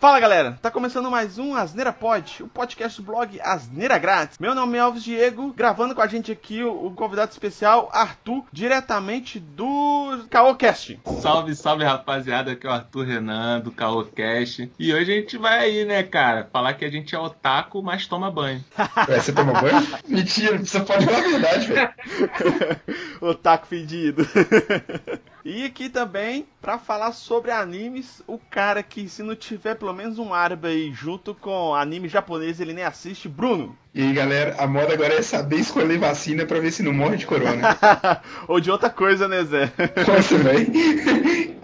Fala galera, tá começando mais um Asneira Pod, o podcast do blog Asneira Grátis. Meu nome é Alves Diego, gravando com a gente aqui o, o convidado especial Arthur, diretamente do Caocast. Salve, salve rapaziada, aqui é o Arthur Renan do Caocast. E hoje a gente vai aí, né, cara, falar que a gente é otaku, mas toma banho. É, você toma banho? Mentira, você pode falar a verdade, velho. otaku fedido. E aqui também, para falar sobre animes, o cara que se não tiver pelo menos um árabe aí junto com anime japonês, ele nem assiste, Bruno. E aí, galera, a moda agora é saber escolher vacina para ver se não morre de corona. Ou de outra coisa, né, Zé? Nossa, velho.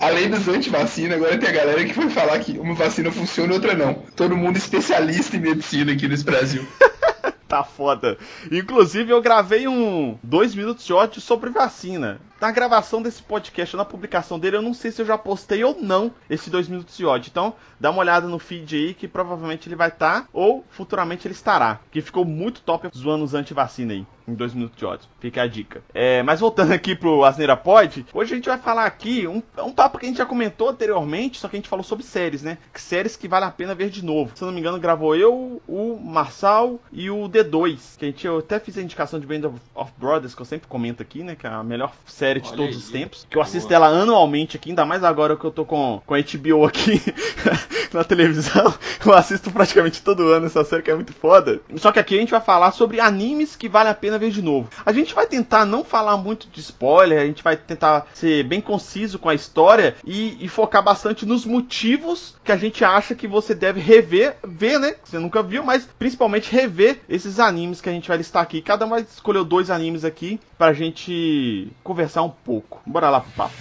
Além dos anti-vacina, agora tem a galera que vai falar que uma vacina funciona e outra não. Todo mundo especialista em medicina aqui nesse Brasil. tá foda. Inclusive, eu gravei um dois minutos de ódio sobre vacina na gravação desse podcast, na publicação dele, eu não sei se eu já postei ou não esse 2 minutos de ódio. Então, dá uma olhada no feed aí que provavelmente ele vai estar tá, ou futuramente ele estará. Que ficou muito top zoando os anti-vacina aí. Em 2 minutos de ódio. Fica a dica. É, mas voltando aqui pro Asneira Pod, hoje a gente vai falar aqui um, um papo que a gente já comentou anteriormente, só que a gente falou sobre séries, né? Que séries que vale a pena ver de novo. Se eu não me engano, gravou eu, o Marçal e o D2. Que a gente eu até fiz a indicação de Band of Brothers, que eu sempre comento aqui, né? Que é a melhor série série de Olha todos aí. os tempos. Que eu assisto Boa. ela anualmente aqui, ainda mais agora que eu tô com, com a HBO aqui na televisão. Eu assisto praticamente todo ano essa série que é muito foda. Só que aqui a gente vai falar sobre animes que vale a pena ver de novo. A gente vai tentar não falar muito de spoiler, a gente vai tentar ser bem conciso com a história e, e focar bastante nos motivos que a gente acha que você deve rever, ver, né? Você nunca viu, mas principalmente rever esses animes que a gente vai listar aqui. Cada um vai escolher dois animes aqui pra gente conversar um pouco. Bora lá pro papo.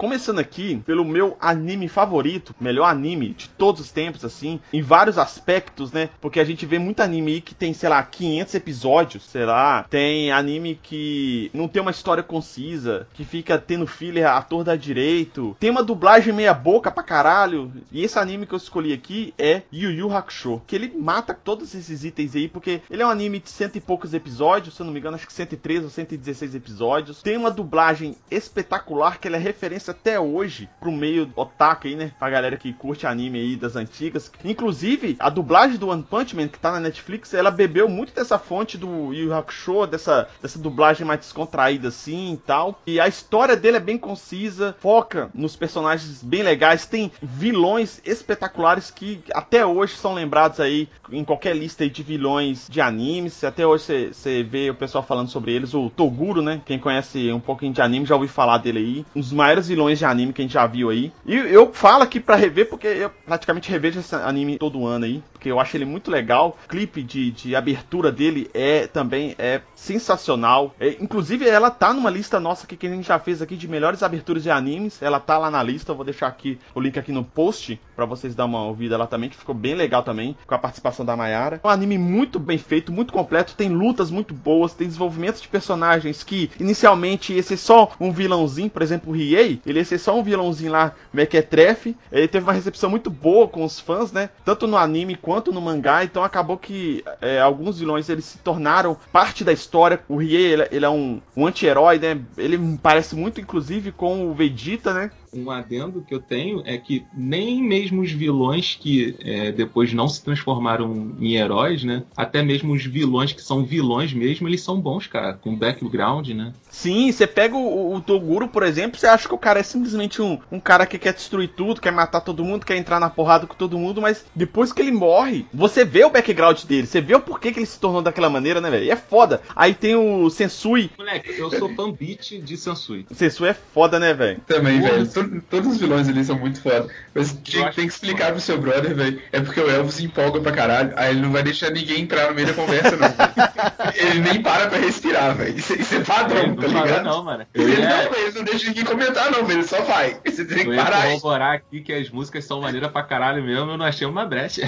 Começando aqui pelo meu anime favorito, melhor anime de todos os tempos, assim, em vários aspectos, né? Porque a gente vê muito anime que tem, sei lá, 500 episódios, sei lá. Tem anime que não tem uma história concisa, que fica tendo filler ator da direito. Tem uma dublagem meia boca pra caralho. E esse anime que eu escolhi aqui é Yu Yu Hakusho, que ele mata todos esses itens aí, porque ele é um anime de cento e poucos episódios, se eu não me engano, acho que 103 ou 116 episódios. Tem uma dublagem espetacular, que ele é referência até hoje pro meio otaku aí, né? Pra galera que curte anime aí das antigas. Inclusive, a dublagem do One Punch Man, que tá na Netflix, ela bebeu muito dessa fonte do Yu Hakusho, dessa, dessa dublagem mais descontraída assim e tal. E a história dele é bem concisa, foca nos personagens bem legais, tem vilões espetaculares que até hoje são lembrados aí em qualquer lista de vilões de animes. Até hoje você vê o pessoal falando sobre eles. O Toguro, né? Quem conhece um pouquinho de anime já ouviu falar dele aí. Um dos maiores vilões vilões de anime que a gente já viu aí. E eu falo aqui para rever porque eu praticamente revejo esse anime todo ano aí, porque eu acho ele muito legal. O clipe de, de abertura dele é também é sensacional. É, inclusive ela tá numa lista nossa aqui que a gente já fez aqui de melhores aberturas de animes. Ela tá lá na lista, eu vou deixar aqui o link aqui no post para vocês dar uma ouvida lá também, que ficou bem legal também, com a participação da Mayara. É um anime muito bem feito, muito completo, tem lutas muito boas, tem desenvolvimento de personagens que inicialmente esse é só um vilãozinho, por exemplo, o Riei, ele ia ser só um vilãozinho lá, mequetrefe. Ele teve uma recepção muito boa com os fãs, né? Tanto no anime quanto no mangá. Então acabou que é, alguns vilões eles se tornaram parte da história. O Rie, ele, ele, é um, um anti-herói, né? Ele parece muito, inclusive, com o Vegeta, né? Um adendo que eu tenho é que nem mesmo os vilões que é, depois não se transformaram em heróis, né? Até mesmo os vilões que são vilões mesmo, eles são bons, cara, com background, né? Sim, você pega o, o Toguro, por exemplo, você acha que o cara é simplesmente um, um cara que quer destruir tudo, quer matar todo mundo, quer entrar na porrada com todo mundo, mas depois que ele morre, você vê o background dele, você vê o porquê que ele se tornou daquela maneira, né, velho? E é foda. Aí tem o Sensui. Moleque, eu sou fanbit de Sensui. Sensui é foda, né, velho? Também, velho todos os vilões ali são muito foda. Mas tem, tem que explicar que... pro seu brother, velho. É porque o Elvis se empolga pra caralho. Aí ele não vai deixar ninguém entrar no meio da conversa, não. ele nem para pra respirar, velho. Isso, isso, é padrão, tá ligado? Não, mano. Ele, ia... não, ele não deixa ninguém comentar, não, ele só vai. Você tem que parar. Eu corroborar aqui que as músicas são maneira pra caralho mesmo, eu não achei uma brecha.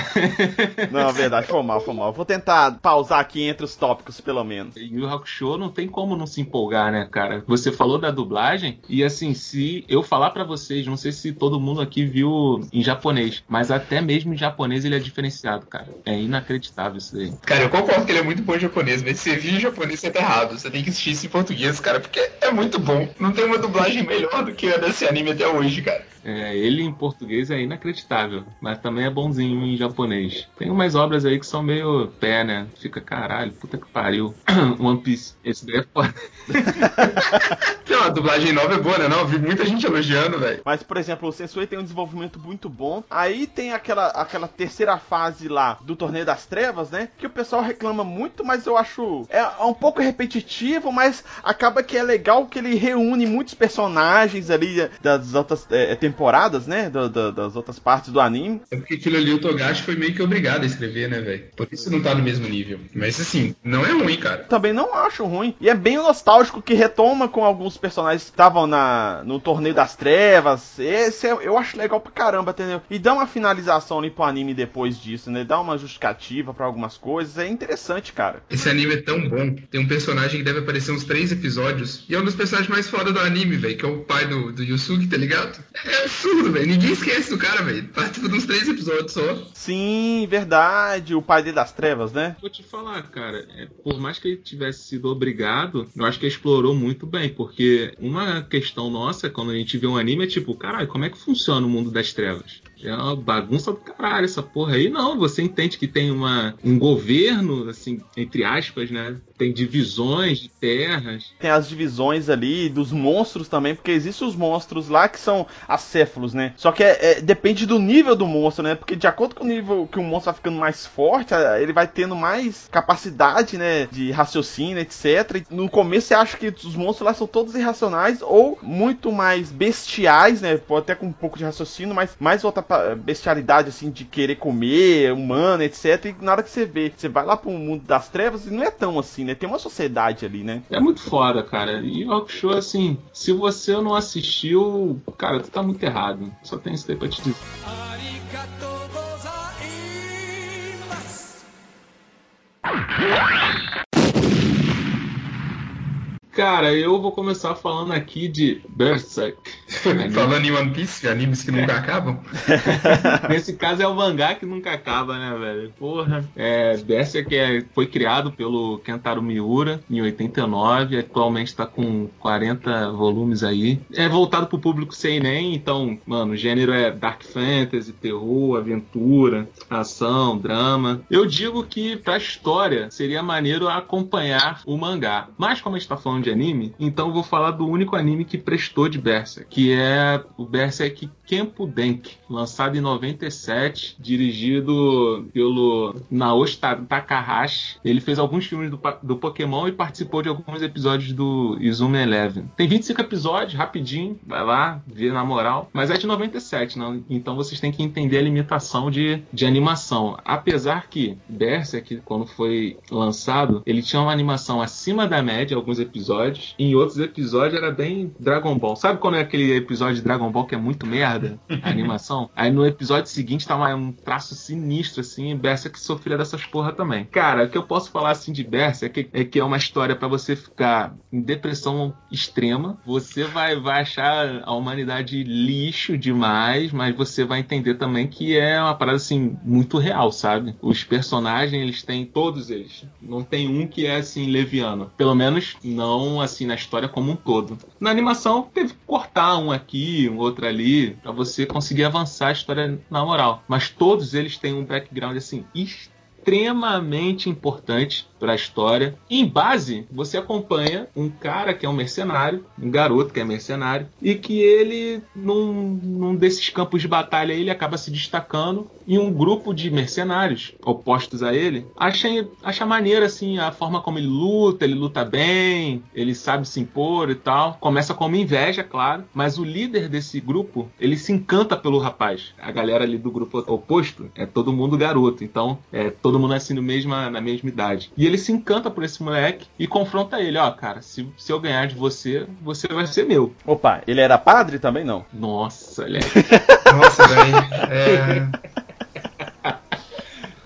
não, é verdade, foi mal, foi mal. Vou tentar pausar aqui entre os tópicos, pelo menos. E o Rock Show não tem como não se empolgar, né, cara? Você falou da dublagem, e assim, se eu falar pra para vocês, não sei se todo mundo aqui viu em japonês, mas até mesmo em japonês ele é diferenciado, cara. É inacreditável isso daí. Cara, eu concordo que ele é muito bom em japonês, mas se você viu em japonês, você tá errado. Você tem que assistir isso em português, cara, porque é muito bom. Não tem uma dublagem melhor do que a desse anime até hoje, cara. É, ele em português é inacreditável, mas também é bonzinho em japonês. Tem umas obras aí que são meio pé, né? Fica caralho, puta que pariu. One Piece, esse daí é foda. Não, a dublagem nova é boa, né? Não, vi muita gente elogiando, velho. Mas, por exemplo, o Sensui tem um desenvolvimento muito bom. Aí tem aquela, aquela terceira fase lá do Torneio das Trevas, né? Que o pessoal reclama muito, mas eu acho. É, é um pouco repetitivo, mas acaba que é legal que ele reúne muitos personagens ali das outras é, temporadas, né? Das outras partes do anime. É porque aquilo ali o Togashi foi meio que obrigado a escrever, né, velho? Por isso não tá no mesmo nível. Mas assim, não é ruim, cara. Também não acho ruim. E é bem nostálgico que retoma com alguns personagens que estavam na, no Torneio das Trevas. Esse é, eu acho legal pra caramba, entendeu? E dá uma finalização ali pro anime depois disso, né? Dá uma justificativa para algumas coisas. É interessante, cara. Esse anime é tão bom. Tem um personagem que deve aparecer uns três episódios. E é um dos personagens mais foda do anime, velho. Que é o pai do, do Yusuke, tá ligado? É absurdo, velho. Ninguém esquece do cara, velho. Participa de uns três episódios só. Sim, verdade. O pai dele das trevas, né? Vou te falar, cara. É, por mais que ele tivesse sido obrigado, eu acho que explorou muito bem. Porque uma questão nossa, quando a gente vê um anime, é tipo, caralho, como é que funciona o mundo das trevas? É uma bagunça do caralho essa porra aí. Não, você entende que tem uma, um governo, assim, entre aspas, né? Tem divisões de terras. Tem as divisões ali dos monstros também, porque existem os monstros lá que são acéfalos, né? Só que é, é, depende do nível do monstro, né? Porque de acordo com o nível que o monstro vai ficando mais forte, ele vai tendo mais capacidade, né? De raciocínio, etc. E no começo você acha que os monstros lá são todos irracionais ou muito mais bestiais, né? Até com um pouco de raciocínio, mas mais volta bestialidade, assim, de querer comer, humano, etc. E na hora que você vê, você vai lá pro mundo das trevas e não é tão assim, né? Tem uma sociedade ali, né? É muito foda, cara. E o Show, assim, se você não assistiu, cara, tu tá muito errado. Só tem isso daí pra te dizer. Cara, eu vou começar falando aqui de Berserk. falando em One Piece, animes que nunca acabam. Nesse caso é o mangá que nunca acaba, né, velho? Porra. É, Berserk é, foi criado pelo Kentaro Miura em 89, atualmente está com 40 volumes aí. É voltado pro público sem nem, então, mano, o gênero é dark fantasy, terror, aventura, ação, drama. Eu digo que pra história seria maneiro acompanhar o mangá. Mas como a gente tá falando de anime, então vou falar do único anime que prestou de Berserk, que é o Berserk Kempo Denk, lançado em 97, dirigido pelo Naoshi Takahashi. Ele fez alguns filmes do, do Pokémon e participou de alguns episódios do Izumi Eleven. Tem 25 episódios, rapidinho, vai lá, vê na moral. Mas é de 97, não? então vocês têm que entender a limitação de, de animação. Apesar que Berserk, quando foi lançado, ele tinha uma animação acima da média, alguns episódios episódios. Em outros episódios era bem Dragon Ball. Sabe quando é aquele episódio de Dragon Ball que é muito merda? A animação? Aí no episódio seguinte tá um traço sinistro, assim. Berserk sofria dessas porra também. Cara, o que eu posso falar assim de Berserk é que é, é uma história para você ficar em depressão extrema. Você vai, vai achar a humanidade lixo demais, mas você vai entender também que é uma parada assim muito real, sabe? Os personagens, eles têm todos eles. Não tem um que é assim leviano. Pelo menos não assim na história como um todo. Na animação teve que cortar um aqui, um outro ali, para você conseguir avançar a história na moral. Mas todos eles têm um background assim extremamente importante para a história. Em base, você acompanha um cara que é um mercenário, um garoto que é mercenário, e que ele, num, num desses campos de batalha, ele acaba se destacando e um grupo de mercenários opostos a ele acha, acha maneira assim a forma como ele luta, ele luta bem, ele sabe se impor e tal. Começa como inveja, claro, mas o líder desse grupo, ele se encanta pelo rapaz. A galera ali do grupo oposto é todo mundo garoto, então é todo mundo assim no mesma, na mesma idade. E ele se encanta por esse moleque e confronta ele, ó, cara, se, se eu ganhar de você, você vai ser meu. Opa, ele era padre também não? Nossa, ele é... Nossa, velho. É...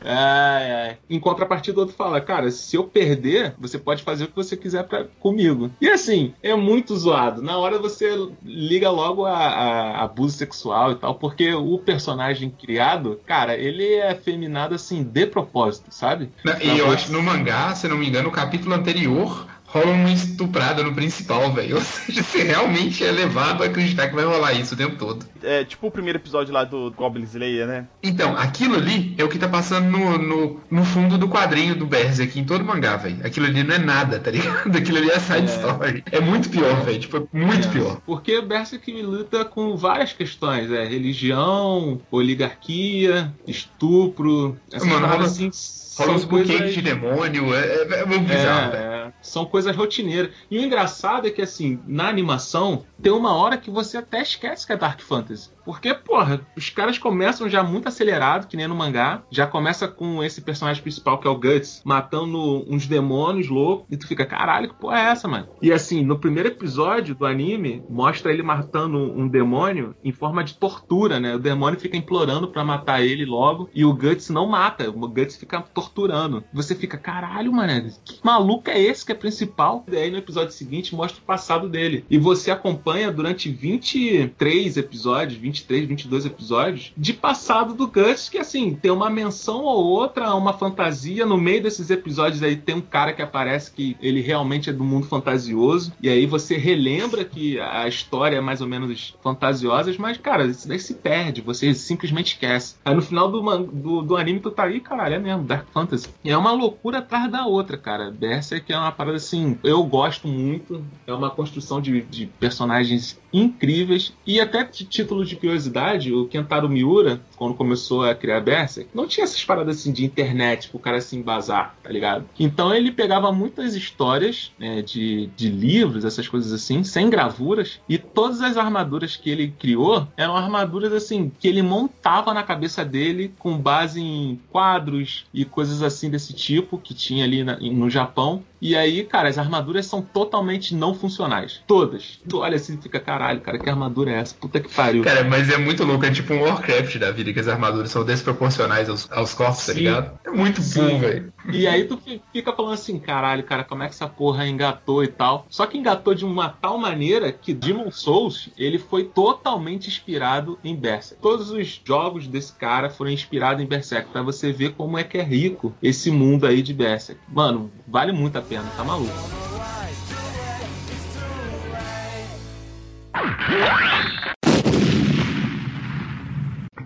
É, é. Em contrapartida, o outro fala, cara, se eu perder, você pode fazer o que você quiser pra, comigo. E assim, é muito zoado. Na hora você liga logo a, a abuso sexual e tal, porque o personagem criado, cara, ele é feminado assim, de propósito, sabe? E eu acho que no mangá, se não me engano, o capítulo anterior rola uma estuprada no principal, velho. Ou seja, você realmente é levado a acreditar que vai rolar isso o tempo todo. É tipo o primeiro episódio lá do Goblin Slayer, né? Então, aquilo ali é o que tá passando no, no, no fundo do quadrinho do Berserk em todo mangá, velho. Aquilo ali não é nada, tá ligado? Aquilo ali é side é. story. É muito pior, velho. Tipo, é muito é. pior. Porque Berserk luta com várias questões, é religião, oligarquia, estupro, essas Mano, rola, assim, rola uns coisas... de demônio, é, é, é muito bizarro, velho. É, são coisas rotineiras. E o engraçado é que, assim, na animação, tem uma hora que você até esquece que é Dark Fantasy. Porque, porra, os caras começam já muito acelerado, que nem no mangá. Já começa com esse personagem principal, que é o Guts, matando uns demônios loucos. E tu fica, caralho, que porra é essa, mano? E assim, no primeiro episódio do anime, mostra ele matando um demônio em forma de tortura, né? O demônio fica implorando para matar ele logo. E o Guts não mata. O Guts fica torturando. Você fica, caralho, mano, que maluco é esse que é principal? E aí no episódio seguinte mostra o passado dele. E você acompanha durante 23 episódios, 20 23, 22 episódios de passado do Guts, que assim, tem uma menção ou outra, uma fantasia. No meio desses episódios aí tem um cara que aparece que ele realmente é do mundo fantasioso. E aí você relembra que a história é mais ou menos fantasiosa, mas, cara, isso daí se perde, você simplesmente esquece. Aí no final do, do, do anime tu tá aí, caralho, é mesmo, Dark Fantasy. E é uma loucura atrás da outra, cara. Berserk é uma parada assim, eu gosto muito. É uma construção de, de personagens incríveis e até de título de curiosidade, o Kentaro Miura, quando começou a criar Berserk, não tinha essas paradas assim de internet pro cara se embasar, tá ligado? Então ele pegava muitas histórias né, de, de livros, essas coisas assim, sem gravuras, e todas as armaduras que ele criou eram armaduras assim que ele montava na cabeça dele com base em quadros e coisas assim desse tipo que tinha ali na, no Japão. E aí, cara, as armaduras são totalmente não funcionais. Todas. Tu olha assim e fica, caralho, cara, que armadura é essa? Puta que pariu. Cara, mas é muito louco. É tipo um Warcraft da vida, que as armaduras são desproporcionais aos, aos corpos, tá Sim. tá ligado? É muito bom, velho. E aí tu fica falando assim, caralho, cara, como é que essa porra engatou e tal. Só que engatou de uma tal maneira que Demon Souls, ele foi totalmente inspirado em Berserk. Todos os jogos desse cara foram inspirados em Berserk, pra você ver como é que é rico esse mundo aí de Berserk. Mano, vale muito a pena, tá maluco.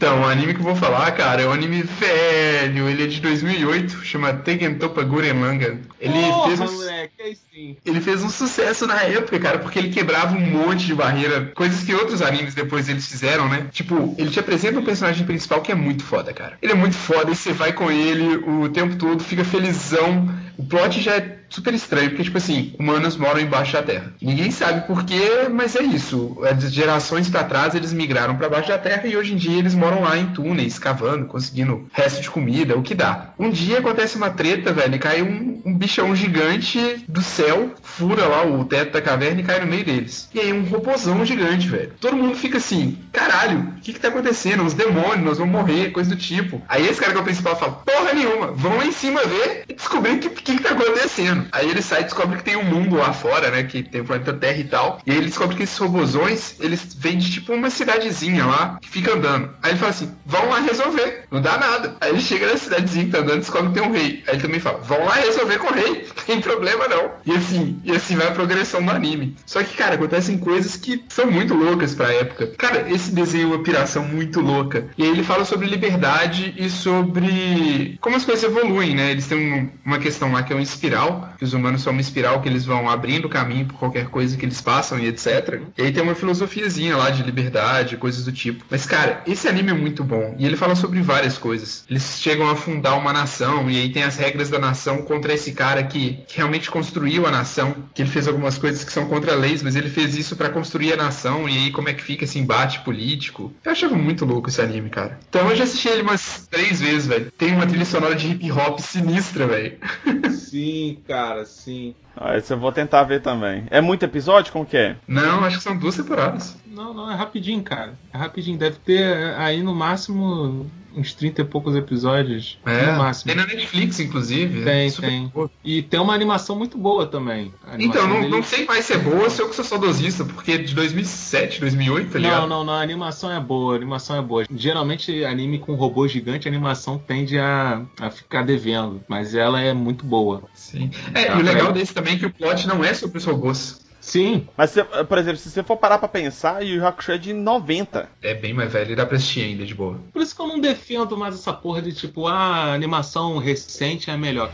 Então, o anime que eu vou falar, cara, é um anime velho. Ele é de 2008, chama Tegen Topa Guren Manga. Ele Porra, fez um... moleque, sim. Ele fez um sucesso na época, cara, porque ele quebrava um monte de barreira, coisas que outros animes depois eles fizeram, né? Tipo, ele te apresenta um personagem principal que é muito foda, cara. Ele é muito foda e você vai com ele o tempo todo, fica felizão. O plot já é super estranho, porque, tipo assim, humanos moram embaixo da Terra. Ninguém sabe porquê, mas é isso. As gerações para trás eles migraram para baixo da Terra e hoje em dia eles moram lá em túneis, cavando, conseguindo resto de comida, o que dá. Um dia acontece uma treta, velho, e cai um, um bichão gigante do céu, fura lá o teto da caverna e cai no meio deles. E aí um robozão gigante, velho. Todo mundo fica assim, caralho, o que que tá acontecendo? Os demônios, nós vamos morrer, coisa do tipo. Aí esse cara que é o principal fala, porra nenhuma, vão lá em cima ver e descobrir o que, que, que tá acontecendo. Aí ele sai e descobre que tem um mundo lá fora, né? Que tem o planeta Terra e tal. E aí ele descobre que esses robozões, eles vêm de tipo uma cidadezinha lá, que fica andando. Aí ele fala assim: vão lá resolver. Não dá nada. Aí ele chega na cidadezinha que tá andando e descobre que tem um rei. Aí ele também fala: vão lá resolver com o rei. Não tem problema não. E assim, e assim vai a progressão do anime. Só que, cara, acontecem coisas que são muito loucas pra época. Cara, esse desenho é uma piração muito louca. E aí ele fala sobre liberdade e sobre como as coisas evoluem, né? Eles têm uma questão lá que é uma espiral, que os humanos são uma espiral que eles vão abrindo caminho por qualquer coisa que eles passam e etc. E aí tem uma filosofiazinha lá de liberdade, coisas do tipo. Mas, cara, esse anime é muito bom. E ele fala sobre várias coisas. Eles chegam a fundar uma nação, e aí tem as regras da nação contra esse cara que, que realmente construiu a nação. Que ele fez algumas coisas que são contra leis, mas ele fez isso para construir a nação. E aí como é que fica esse embate político. Eu achava muito louco esse anime, cara. Então eu já assisti ele umas três vezes, velho. Tem uma trilha sonora de hip hop sinistra, velho. Sim, cara, sim. Ah, esse eu vou tentar ver também. É muito episódio? Como que é? Não, acho que são duas temporadas. Não, não, é rapidinho, cara. É rapidinho. Deve ter aí no máximo uns 30 e poucos episódios É, no máximo. tem na Netflix, inclusive. Tem, Super tem. boa. E tem uma animação muito boa também. Então, não, dele- não sei mais se é boa ou se eu que sou saudosista, porque é de 2007, 2008, tá ligado? Não, não, não, a animação é boa, a animação é boa. Geralmente, anime com robô gigante, a animação tende a, a ficar devendo, mas ela é muito boa. Sim. É, Tá, e o legal pra- desse também é que o plot não é sobre os robôs. Sim, Mas, se- por exemplo, se você for parar pra pensar, Yu Yu Hakusho é de 90. É bem mais velho e dá pra assistir ainda de boa. por isso que eu não defendo mais essa porra de tipo, ah, a animação recente é melhor.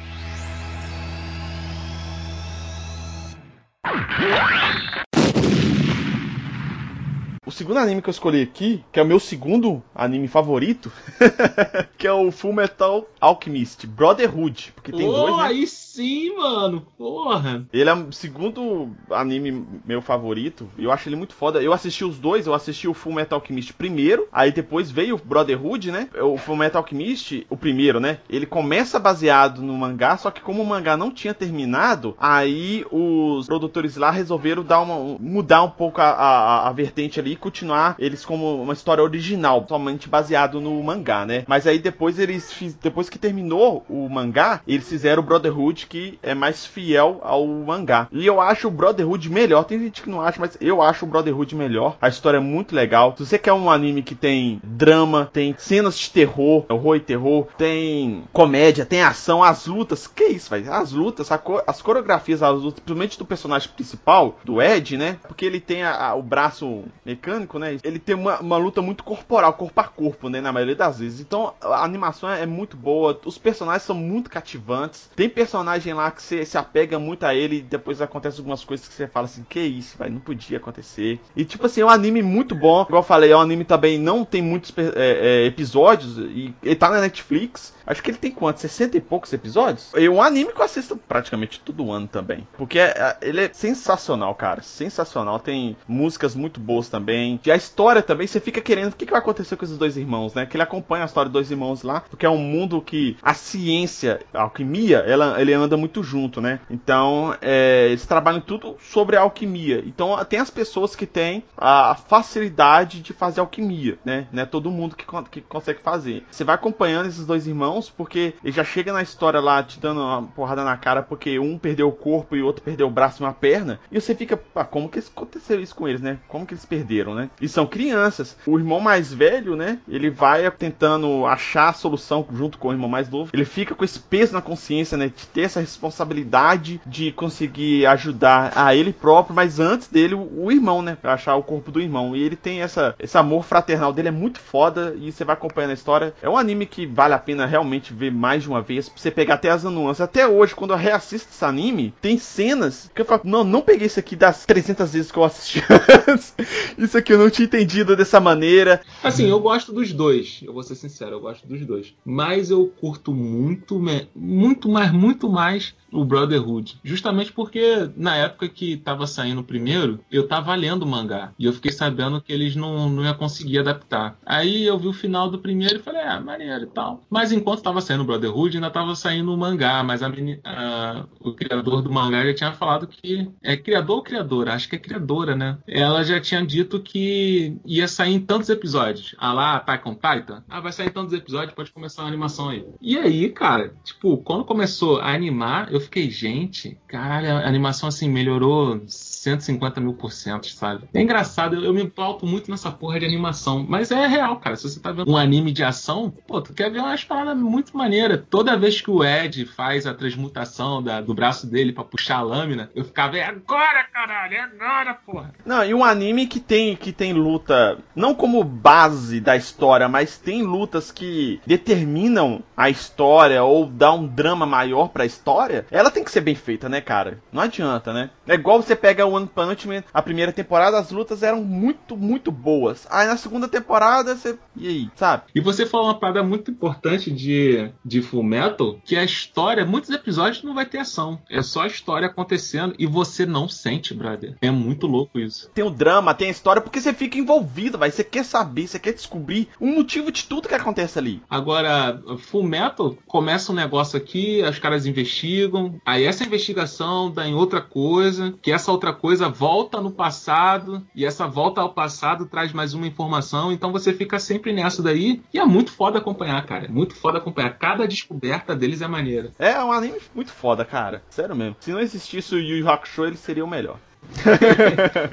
O segundo anime que eu escolhi aqui, que é o meu segundo anime favorito, que é o Full Metal Alchemist Brotherhood, porque tem Pô, dois, né? aí sim, mano, porra. Ele é o segundo anime meu favorito. Eu acho ele muito foda. Eu assisti os dois. Eu assisti o Full Metal Alchemist primeiro. Aí depois veio o Brotherhood, né? O Full Metal Alchemist, o primeiro, né? Ele começa baseado no mangá. Só que como o mangá não tinha terminado, aí os produtores lá resolveram dar uma, um- mudar um pouco a, a, a vertente ali continuar eles como uma história original, somente baseado no mangá, né? Mas aí depois eles fiz, depois que terminou o mangá, eles fizeram o Brotherhood que é mais fiel ao mangá. E eu acho o Brotherhood melhor. Tem gente que não acha, mas eu acho o Brotherhood melhor. A história é muito legal. Se você quer um anime que tem drama, tem cenas de terror, horror e terror, tem comédia, tem ação, as lutas, que isso? As lutas, co- as coreografias, as lutas, principalmente do personagem principal, do Ed, né? Porque ele tem a- a- o braço mecânico, né? Ele tem uma, uma luta muito corporal, corpo a corpo, né? Na maioria das vezes. Então a animação é muito boa, os personagens são muito cativantes. Tem personagem lá que você se apega muito a ele e depois acontece algumas coisas que você fala assim, que isso, vai, não podia acontecer. E tipo assim, é um anime muito bom. Igual eu falei, é um anime também não tem muitos é, é, episódios e ele tá na Netflix. Acho que ele tem quantos? 60 e poucos episódios? É um anime que eu assisto praticamente todo ano também. Porque é- é- ele é sensacional, cara. Sensacional. Tem músicas muito boas também. E a história também, você fica querendo o que, que vai acontecer com esses dois irmãos, né? Que ele acompanha a história dos dois irmãos lá. Porque é um mundo que a ciência, a alquimia, ela, ele anda muito junto, né? Então, é, eles trabalham tudo sobre a alquimia. Então, tem as pessoas que têm a facilidade de fazer alquimia, né? Não é todo mundo que, que consegue fazer. Você vai acompanhando esses dois irmãos, porque ele já chega na história lá te dando uma porrada na cara, porque um perdeu o corpo e o outro perdeu o braço e uma perna. E você fica, pá, como que aconteceu isso com eles, né? Como que eles perderam, né? E são crianças. O irmão mais velho, né? Ele vai tentando achar a solução junto com o irmão mais novo. Ele fica com esse peso na consciência, né? De ter essa responsabilidade de conseguir ajudar a ele próprio, mas antes dele, o, irmão, né? Pra achar o corpo do irmão. E ele tem essa, esse amor fraternal dele, é muito foda. E você vai acompanhando a história. É um anime que vale a pena realmente ver mais de uma vez. Pra você pegar até as nuances. Até hoje, quando eu reassisto esse anime, tem cenas que eu falo, não, não peguei isso aqui das 300 vezes que eu assisti antes. isso aqui eu não tinha entendido dessa maneira. Assim, eu gosto dos dois, eu vou ser sincero, eu gosto dos dois. Mas eu curto muito, muito mais, muito mais o Brotherhood. Justamente porque na época que tava saindo o primeiro, eu tava lendo o mangá. E eu fiquei sabendo que eles não, não iam conseguir adaptar. Aí eu vi o final do primeiro e falei, ah, maneiro e tal. Mas enquanto tava saindo o Brotherhood, ainda tava saindo o mangá. Mas a a- o criador do mangá já tinha falado que. É criador ou criadora? Acho que é criadora, né? Ela já tinha dito que ia sair em tantos episódios. Ah lá, Attack on Titan. Ah, vai sair em tantos episódios, pode começar a animação aí. E aí, cara, tipo, quando começou a animar, eu fiquei, gente, caralho, a animação assim melhorou 150 mil por cento, sabe? É engraçado, eu, eu me pauto muito nessa porra de animação. Mas é real, cara. Se você tá vendo um anime de ação, pô, tu quer ver umas paradas muito maneiras. Toda vez que o Ed faz a transmutação da- do braço dele pra puxar a lâmina, eu ficava, é agora, caralho, é agora, porra. Não, e um anime que tem que tem luta não como base da história, mas tem lutas que determinam a história ou dá um drama maior pra história. Ela tem que ser bem feita, né, cara? Não adianta, né? É igual você pega o One Punch Man, a primeira temporada as lutas eram muito, muito boas. Aí na segunda temporada você e aí, sabe? E você falou uma parada muito importante de, de Full Metal, que a história, muitos episódios não vai ter ação. É só a história acontecendo e você não sente, brother. É muito louco isso. Tem o drama, tem a história porque você fica envolvido, vai. Você quer saber, você quer descobrir o motivo de tudo que acontece ali. Agora, Full Metal começa um negócio aqui, os caras investigam, aí essa investigação dá em outra coisa, que essa outra coisa volta no passado, e essa volta ao passado traz mais uma informação, então você fica sempre nessa daí, e é muito foda acompanhar, cara. É muito foda acompanhar. Cada descoberta deles é maneira. É um anime muito foda, cara. Sério mesmo. Se não existisse o Yu Yu Hakusho, ele seria o melhor.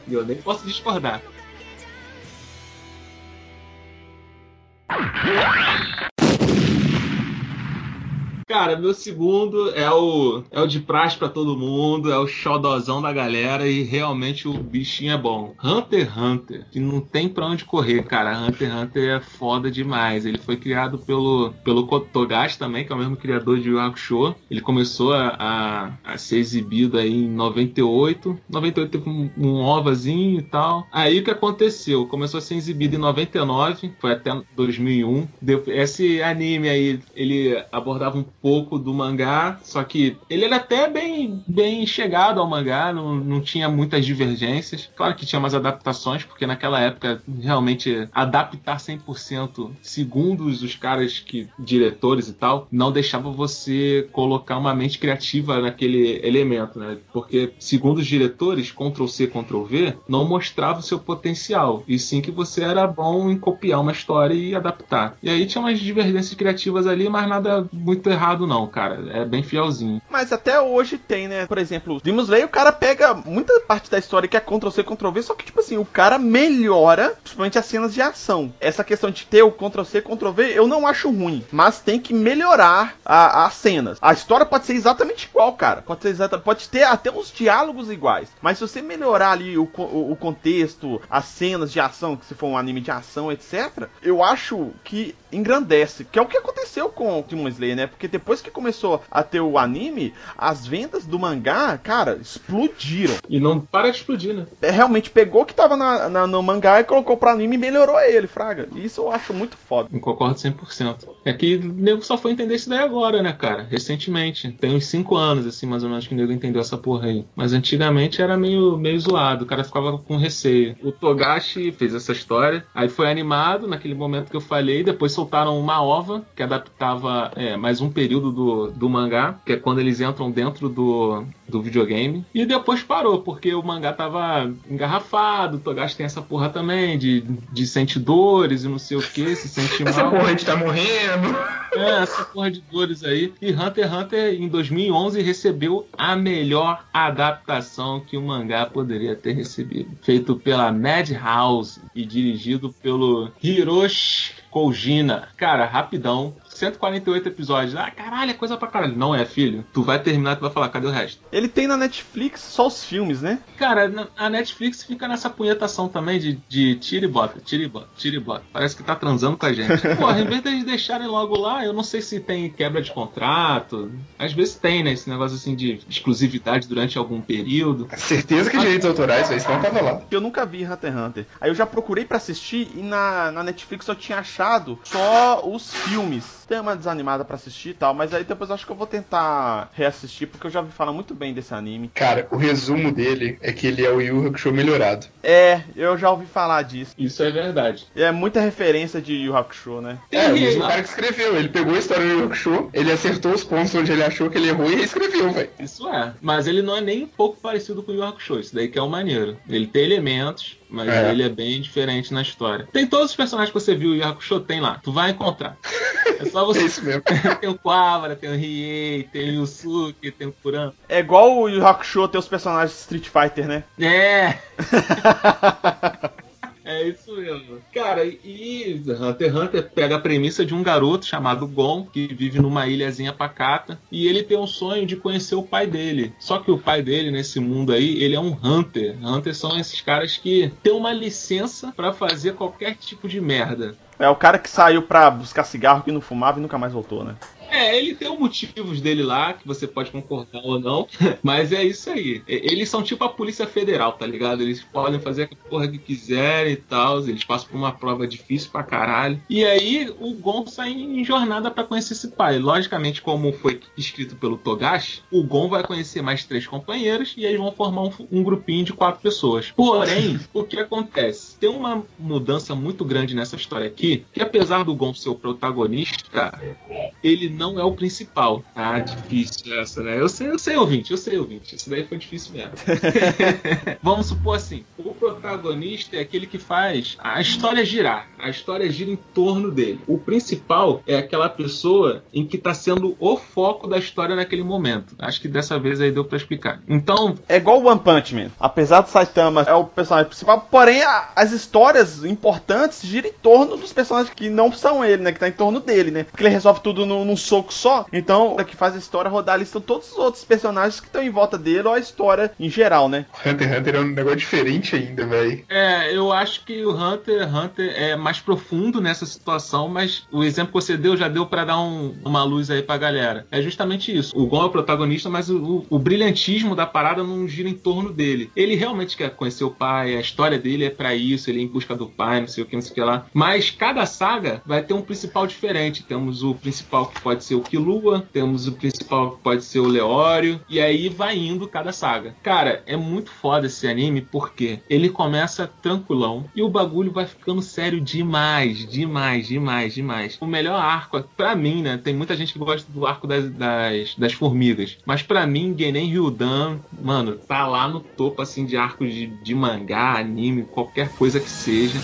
E eu nem posso discordar. Cara, meu segundo é o é o de praxe pra todo mundo, é o xodozão da galera e realmente o bichinho é bom. Hunter x Hunter, que não tem pra onde correr, cara. Hunter x Hunter é foda demais. Ele foi criado pelo, pelo Togashi também, que é o mesmo criador de Yu Hakusho. Ele começou a, a, a ser exibido aí em 98. 98 teve um, um ovazinho e tal. Aí o que aconteceu? Começou a ser exibido em 99, foi até 2001. Deu- Esse anime aí, ele abordava um pouco do mangá, só que ele era até bem, bem chegado ao mangá, não, não tinha muitas divergências. Claro que tinha umas adaptações, porque naquela época, realmente, adaptar 100% segundo os caras que, diretores e tal, não deixava você colocar uma mente criativa naquele elemento, né? Porque, segundo os diretores, Ctrl-C, Ctrl-V, não mostrava o seu potencial, e sim que você era bom em copiar uma história e adaptar. E aí tinha umas divergências criativas ali, mas nada muito errado não, cara. É bem fielzinho. Mas até hoje tem, né? Por exemplo, Demon Slayer, o cara pega muita parte da história que é Ctrl-C, Ctrl-V, só que, tipo assim, o cara melhora, principalmente as cenas de ação. Essa questão de ter o Ctrl-C, Ctrl-V, eu não acho ruim, mas tem que melhorar as cenas. A história pode ser exatamente igual, cara. Pode ser exata, pode ter até os diálogos iguais. Mas se você melhorar ali o, o, o contexto, as cenas de ação, que se for um anime de ação, etc., eu acho que engrandece. Que é o que aconteceu com o Demon Slayer, né? Porque depois que começou a ter o anime, as vendas do mangá, cara, explodiram. E não para de explodir, né? É, realmente pegou o que tava na, na- no mangá e colocou pro anime e melhorou ele, fraga. Isso eu acho muito foda. Eu concordo 100%. É que o nego só foi entender isso daí agora, né, cara? Recentemente. Tem uns 5 anos, assim, mais ou menos, que o nego entendeu essa porra aí. Mas antigamente era meio, meio zoado. O cara ficava com receio. O Togashi fez essa história. Aí foi animado naquele momento que eu falei. Depois soltaram uma ova que adaptava é, mais um período do, do mangá, que é quando eles entram dentro do, do videogame. E depois parou, porque o mangá tava engarrafado. O Togashi tem essa porra também de, de sente dores e não sei o que, se sente Essa mal. porra a gente tá morrendo. É, essa porra de dores aí. E Hunter x Hunter, em 2011, recebeu a melhor adaptação que o mangá poderia ter recebido. Feito pela Madhouse e dirigido pelo Hiroshi Kojina. Cara, rapidão. 148 episódios. Ah, caralho, é coisa pra caralho. Não é, filho. Tu vai terminar, tu vai falar, cadê o resto? Ele tem na Netflix só os filmes, né? Cara, na- a Netflix fica nessa punhetação também de, de tira e bota, tira e bota, tira e bota. Parece que tá transando com a gente. Porra, em vez deles deixarem logo lá, eu não sei se tem quebra de contrato. Às vezes tem, né? Esse negócio assim de exclusividade durante algum período. Certeza que direitos autorais, velho, senão tava lá. Eu nunca vi Hunter x Hunter. Aí eu já procurei pra assistir e na, na Netflix eu tinha achado só os filmes. Tem uma desanimada pra assistir e tal, mas aí depois eu acho que eu vou tentar reassistir porque eu já ouvi falar muito bem desse anime. Cara, o resumo dele é que ele é o Yu Hakusho melhorado. É, eu já ouvi falar disso. Isso é verdade. É muita referência de Yu Hakusho, né? É, o mesmo cara que escreveu. Ele pegou a história do Yu Hakusho, ele acertou os pontos onde ele achou que ele errou e reescreveu, velho. Isso é. Mas ele não é nem um pouco parecido com o Yu Yu Hakusho. Isso daí que é o maneiro. Ele tem elementos, mas É. ele é bem diferente na história. Tem todos os personagens que você viu o Hakusho, tem lá. Tu vai encontrar. É só É você isso mesmo. tem o Quavara, tem o Riei, tem o Yusuke, tem o Kuran. É igual o Yu Hakusho ter os personagens de Street Fighter, né? É! É isso mesmo. Cara, e Hunter x Hunter pega a premissa de um garoto chamado Gon, que vive numa ilhazinha pacata, e ele tem um sonho de conhecer o pai dele. Só que o pai dele, nesse mundo aí, ele é um Hunter. Hunter são esses caras que têm uma licença pra fazer qualquer tipo de merda. É o cara que saiu pra buscar cigarro que não fumava e nunca mais voltou, né? É, ele tem os motivos dele lá, que você pode concordar ou não, mas é isso aí. Eles são tipo a Polícia Federal, tá ligado? Eles podem fazer a porra que quiserem e tal, eles passam por uma prova difícil pra caralho. E aí o Gon sai em jornada para conhecer esse pai. Logicamente, como foi escrito pelo Togashi, o Gon vai conhecer mais três companheiros e eles vão formar um, um grupinho de quatro pessoas. Porém, o que acontece? Tem uma mudança muito grande nessa história aqui, que apesar do Gon ser o protagonista, ele não é o principal. Ah, difícil essa, né? Eu sei, eu sei, ouvinte, eu sei, ouvinte. Isso daí foi difícil mesmo. Vamos supor assim: o protagonista é aquele que faz a história girar. A história gira em torno dele. O principal é aquela pessoa em que está sendo o foco da história naquele momento. Acho que dessa vez aí deu para explicar. Então. É igual o One Punch Man. Apesar do Saitama é o personagem principal, porém a, as histórias importantes giram em torno dos personagens que não são ele, né? Que tá em torno dele, né? Porque ele resolve tudo num, num soco só. Então, o que faz a história rodar ali são todos os outros personagens que estão em volta dele ou a história em geral, né? Hunter x Hunter é um negócio diferente ainda, É, eu acho que o Hunter Hunter é mais profundo nessa situação, mas o exemplo que você deu já deu para dar um, uma luz aí pra galera. É justamente isso. O Gon é o protagonista, mas o, o, o, brilhantismo da parada não gira em torno dele. Ele realmente quer conhecer o pai, a história dele é para isso, ele é em busca do pai, não sei o que, não sei o que lá. Mas cada saga vai ter um principal diferente. Temos o principal que pode ser o Killua, temos o principal que pode ser o Leório, e aí vai indo cada saga. Cara, é muito foda esse anime porque ele começa tranquilão e o bagulho vai ficando sério demais, demais, demais, demais. O melhor arco, para mim, né? Tem muita gente que gosta do arco das, das, das formigas, mas para mim, Genen Ryudan, mano, tá lá no topo assim de arcos de, de mangá, anime, qualquer coisa que seja.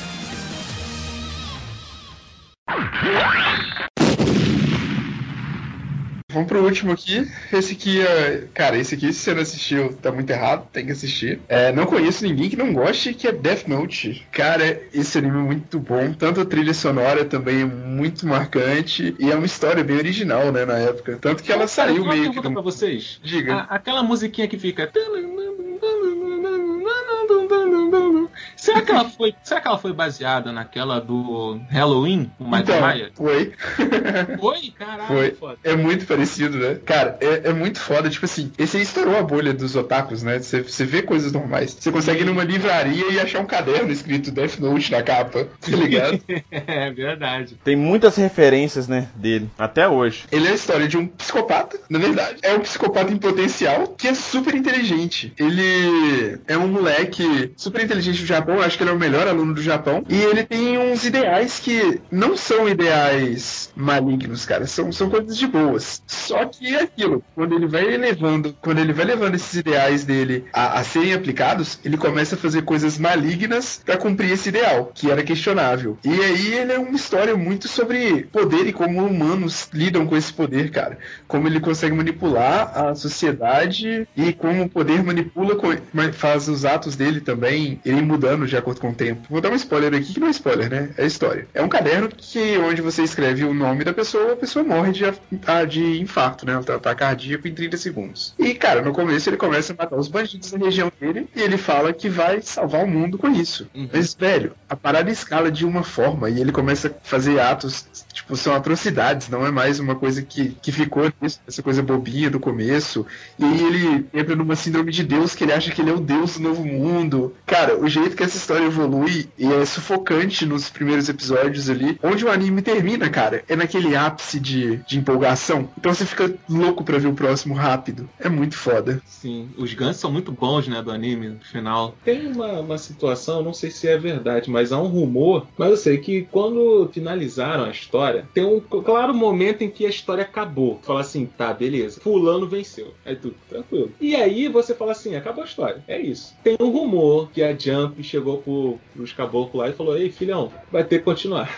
Vamos pro último aqui. Esse aqui, é... cara, esse aqui, se você não assistiu, tá muito errado, tem que assistir. É, não conheço ninguém que não goste, que é Death Note. Cara, esse anime é muito bom. Tanto a trilha sonora também é muito marcante e é uma história bem original, né, na época. Tanto que ela saiu meio que. Do... pra vocês. Diga. A, aquela musiquinha que fica. Será que ela foi, será que ela foi baseada naquela do Halloween, com Michael então, Myers? Foi. Foi? Caralho, foi. Foda. É muito parecido, né? Cara, é, é, muito foda. Tipo assim, esse aí estourou a bolha dos otakus, né? Você vê coisas normais. Você consegue ir numa livraria e achar um caderno escrito Death Note na capa, tá ligado? é verdade. Tem muitas referências, né, dele, até hoje. Ele é a história de um psicopata, na verdade. É um psicopata em potencial que é super inteligente. Ele é um moleque super inteligente do Japão, acho que ele é o melhor aluno do Japão. E ele tem uns ideais que não são ideais malignos, cara. São, são coisas de boas. Só que é aquilo. Quando ele vai levando, quando ele vai levando esses ideais dele a, a serem aplicados, ele começa a fazer coisas malignas para cumprir esse ideal, que era questionável. E aí ele é uma história muito sobre poder e como humanos lidam com esse poder, cara. Como ele consegue manipular a sociedade e como o poder manipula, faz os atos dele também irem mudando de acordo com o tempo. Vou dar um spoiler aqui que não é spoiler, né? É história. É um caderno que onde você escreve o nome da pessoa, a pessoa morre de, de infarto, né? Ela tá cardíaco em 30 segundos. E, cara, no começo ele começa a matar os bandidos da região dele e ele fala que vai salvar o mundo com isso. Uhum. Mas, velho, a parada escala de uma forma e ele começa a fazer atos, tipo, são atrocidades, não é mais uma coisa que, que ficou nisso, essa coisa bobinha do começo. E aí ele entra numa síndrome de Deus que ele acha que ele é o Deus do novo mundo. Cara, o jeito que essa história evolui e é sufocante nos primeiros episódios ali, onde o anime termina, cara, é naquele ápice de, de empolgação. Então você fica louco para ver o próximo rápido. É muito foda. Sim, os Guns são muito bons, né, do anime, no final. Tem uma, uma situação, não sei se é verdade, mas há um rumor, mas eu sei que quando finalizaram a história, tem um claro momento em que a história acabou. Fala assim, tá, beleza, fulano venceu. Aí tudo tranquilo. E aí você fala assim, acabou a história. É isso. Tem um rumor que a Jump chegou pro, pros caboclos lá e falou, ei, filhão, vai ter que continuar.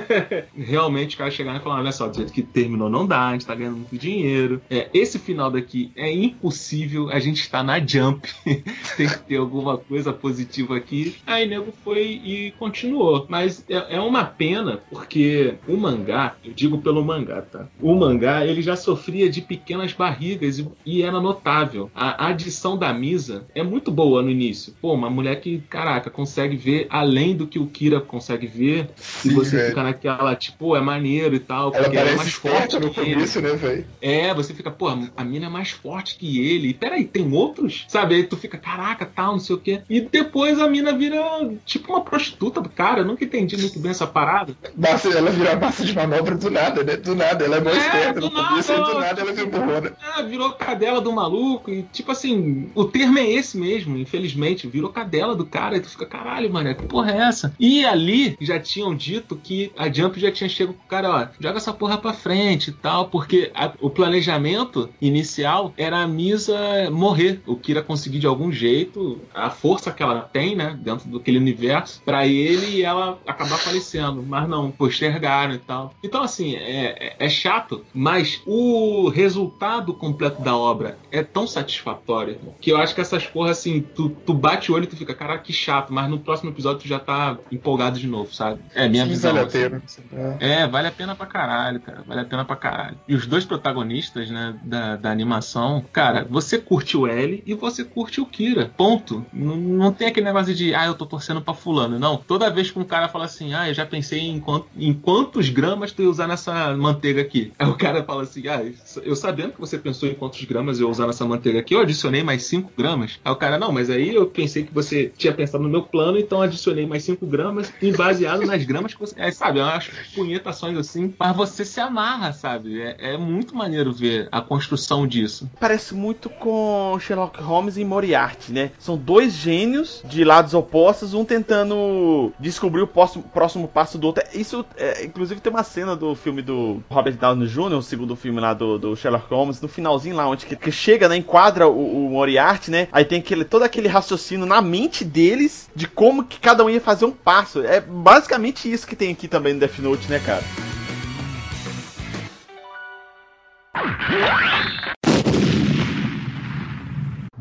Realmente os caras chegaram e falaram, olha só, do jeito que terminou não dá, a gente tá ganhando muito dinheiro. É, esse final daqui é impossível, a gente está na Jump, tem que ter alguma coisa positiva aqui. Aí nego foi e continuou. Mas é, é, uma pena, porque o mangá, eu digo pelo mangá, tá? O mangá, ele já sofria de pequenas barrigas e, e era notável. A adição da Misa é muito boa no início. Pô, uma mulher que, caraca, Consegue ver além do que o Kira consegue ver. Sim, e você véio. fica naquela, tipo, é maneiro e tal, porque ela, ela é mais forte no começo, ele. né, velho? É, você fica, pô, a mina é mais forte que ele. E peraí, tem outros? Sabe? Aí tu fica, caraca, tal, não sei o quê. E depois a mina vira tipo uma prostituta do cara. Eu nunca entendi muito bem essa parada. Massa, ela vira massa de manobra do nada, né? Do nada. Ela é mais é, esperta no nada, começo, ela... do nada ela vira burrona. É, virou cadela do maluco. E tipo assim, o termo é esse mesmo, infelizmente. Virou cadela do cara. E tu fica, caralho, mano, que porra é essa? E ali já tinham dito que a Jump já tinha chegado com o cara, ó, joga essa porra pra frente e tal, porque a, o planejamento inicial era a Misa morrer. O Kira conseguir de algum jeito a força que ela tem, né, dentro daquele universo, para ele e ela acabar falecendo. Mas não, postergaram e tal. Então, assim, é, é, é chato, mas o resultado completo da obra é tão satisfatório que eu acho que essas porras, assim, tu, tu bate o olho e tu fica, cara, que chato, mas no próximo episódio tu já tá empolgado de novo, sabe? É minha Sim, visão. Vale assim. a pena. É, vale a pena pra caralho, cara. Vale a pena pra caralho. E os dois protagonistas, né, da, da animação, cara, você curte o L e você curte o Kira. Ponto. Não, não tem aquele negócio de, ah, eu tô torcendo pra fulano. Não. Toda vez que um cara fala assim, ah, eu já pensei em, quant, em quantos gramas tu ia usar nessa manteiga aqui. Aí o cara fala assim, ah, eu sabendo que você pensou em quantos gramas eu ia usar nessa manteiga aqui, eu adicionei mais 5 gramas. Aí o cara, não, mas aí eu pensei que você tinha pensado no meu plano, então adicionei mais 5 gramas e baseado nas gramas que você. É, sabe, é umas punhetações assim, mas você se amarra, sabe? É, é muito maneiro ver a construção disso. Parece muito com Sherlock Holmes e Moriarty, né? São dois gênios de lados opostos, um tentando descobrir o próximo, próximo passo do outro. Isso, é, inclusive, tem uma cena do filme do Robert Downey Jr., o segundo filme lá do, do Sherlock Holmes, no finalzinho lá, onde que, que chega, né? Enquadra o, o Moriarty, né? Aí tem aquele, todo aquele raciocínio na mente deles de como que cada um ia fazer um passo. É basicamente isso que tem aqui também no Death Note, né, cara?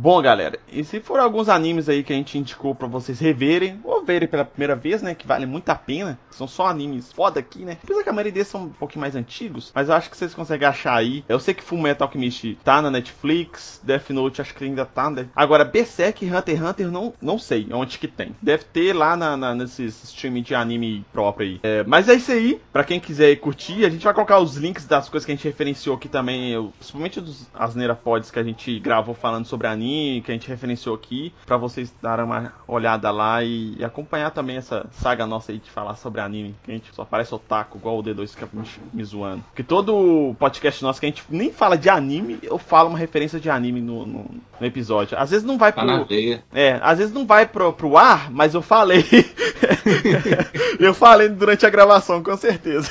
Bom, galera, e se for alguns animes aí que a gente indicou para vocês reverem, ou verem pela primeira vez, né, que vale muito a pena, são só animes foda aqui, né? Apesar que a maioria deles são um pouquinho mais antigos, mas eu acho que vocês conseguem achar aí. Eu sei que Full Metal Alchemist tá na Netflix, Death Note acho que ainda tá, né? Agora, Berserk e Hunter x Hunter não, não sei onde que tem. Deve ter lá na, na nesses streaming de anime próprio aí. É, mas é isso aí, para quem quiser curtir, a gente vai colocar os links das coisas que a gente referenciou aqui também, principalmente dos Asneira Pods que a gente gravou falando sobre anime que a gente referenciou aqui, para vocês darem uma olhada lá e, e, acompanhar também essa saga nossa aí de falar sobre anime, que a gente só parece otaku, igual o D2 fica me, me zoando. Porque todo podcast nosso que a gente nem fala de anime, eu falo uma referência de anime no, no, no episódio. Às vezes não vai tá pro. É, às vezes não vai pro, pro ar, mas eu falei. eu falei durante a gravação, com certeza.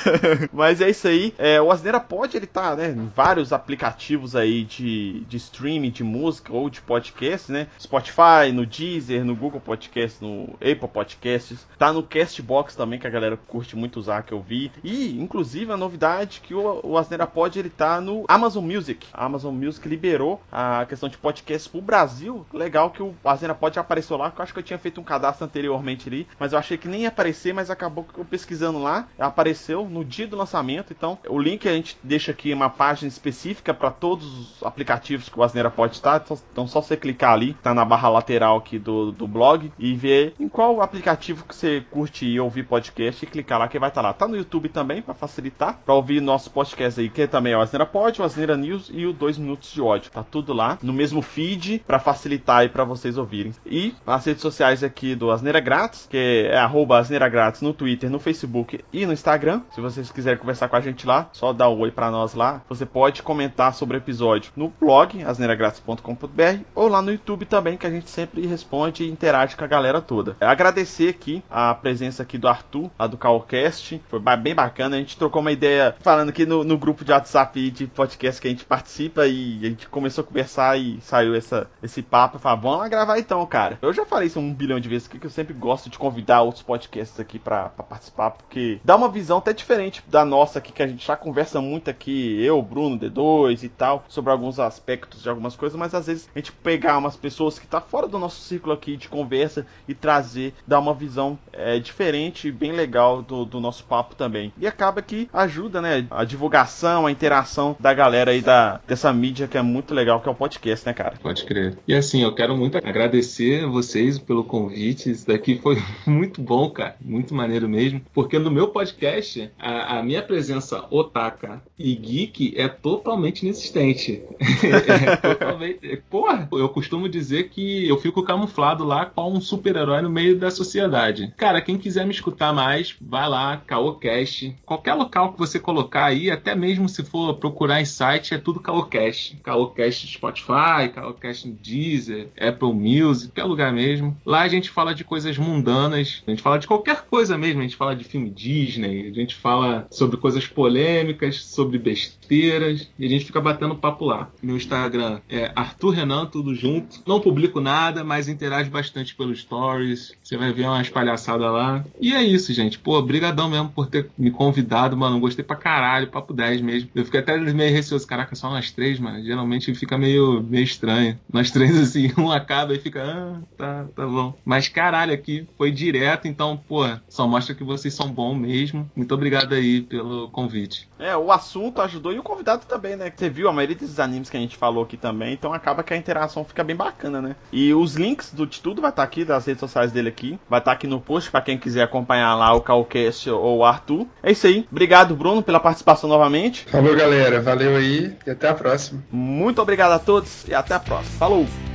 mas é isso aí. É, o Asneira Pod, ele tá né, em vários aplicativos aí de, de streaming de música ou de podcast, né? Spotify, no Deezer, no Google Podcast, no Apple Podcasts. Tá no Castbox também, que a galera curte muito usar, que eu vi. E, inclusive, a novidade que o, o Asneira Pod, ele tá no Amazon Music. A Amazon Music liberou a questão de podcast pro Brasil. Legal que o Asneira Pod apareceu lá, que eu acho que eu tinha feito um cadastro anteriormente ali, mas eu achei que nem ia aparecer, mas acabou que eu pesquisando lá, apareceu no dia do lançamento. Então, o link a gente deixa aqui uma página específica para todos os aplicativos que o Asneira Pod está. Então, só você clicar ali, tá na barra lateral aqui do, do blog, e ver em qual aplicativo que você curte e ouvir podcast e clicar lá que vai estar tá lá. Tá no YouTube também, para facilitar, para ouvir nosso podcast aí, que também é o Asneira Pod, o Asneira News e o 2 Minutos de Ódio. Tá tudo lá no mesmo feed para facilitar aí para vocês ouvirem. E as redes sociais aqui do Asneira Grátis, que é arroba Asneira Grátis no Twitter, no Facebook e no Instagram. Se vocês quiserem conversar com a gente lá, só dá um oi para nós lá. Você pode comentar sobre o episódio no blog asneiragratis.com.br ou lá no YouTube também, que a gente sempre responde e interage com a galera toda. É agradecer aqui a presença aqui do Arthur, lá do Calcast, foi bem bacana, a gente trocou uma ideia falando aqui no, no grupo de WhatsApp de podcast que a gente participa e a gente começou a conversar e saiu essa, esse papo, falou, vamos lá gravar então, cara. Eu já falei isso um bilhão de vezes aqui, que eu sempre gosto de convidar outros podcasts aqui para participar, porque dá uma visão até diferente da nossa aqui, que a gente já conversa muito aqui, eu, Bruno, D2 e tal, sobre alguns aspectos de algumas coisas, mas às vezes a gente pegar umas pessoas que tá fora do nosso ciclo aqui de conversa e trazer, dar uma visão é, diferente, bem legal do, do nosso papo também. E acaba que ajuda, né, a divulgação, a interação da galera aí da, dessa mídia que é muito legal, que é o podcast, né, cara? Pode crer. E assim, eu quero muito agradecer vocês pelo convite. Isso daqui foi muito bom, cara. Muito maneiro mesmo. Porque no meu podcast, a, a minha presença otaka e geek é totalmente inexistente. é totalmente. Porra, eu costumo dizer que eu fico camuflado lá com um super-herói no meio da sociedade. Cara, quem quiser me escutar mais, vai lá, Caocast. Qualquer local que você colocar aí, até mesmo se for procurar em site, é tudo Caocast. Caocast Spotify, Caocast Deezer, Apple Music, qualquer lugar mesmo. Lá a gente fala de coisas mundanas, a gente fala de qualquer coisa mesmo, a gente fala de filme Disney, a gente fala sobre coisas polêmicas, sobre besteiras, e a gente fica batendo papo lá. Meu Instagram é Arthur Renan, tudo junto. Não publico nada, mas interage bastante pelos stories. Você vai ver umas palhaçadas lá. E é isso, gente. Pô, brigadão mesmo por ter me convidado, mano. Gostei pra caralho, papo 10 mesmo. Eu fiquei até meio receoso. Caraca, só nós três, mano. Geralmente fica meio, meio estranho. Nós três, assim, um acaba e fica, ah, tá, tá bom. Mas caralho, aqui foi direto, então, pô, só mostra que vocês são bons mesmo. Muito obrigado aí pelo convite. É, o assunto ajudou e o convidado também, né? Você viu a maioria desses animes que a gente falou aqui também, então acaba que a interação fica bem bacana, né? E os links do Tudo vai estar tá aqui, das redes sociais dele aqui. Vai estar tá aqui no post para quem quiser acompanhar lá o Calcast ou o Arthur. É isso aí. Obrigado, Bruno, pela participação novamente. Falou, galera. Valeu aí e até a próxima. Muito obrigado a todos e até a próxima. Falou!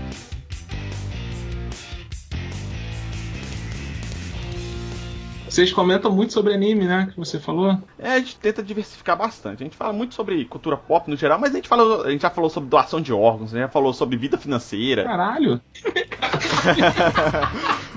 Vocês comentam muito sobre anime, né? Que você falou. É, a gente tenta diversificar bastante. A gente fala muito sobre cultura pop no geral, mas a gente, falou, a gente já falou sobre doação de órgãos, a gente já falou sobre vida financeira. Caralho!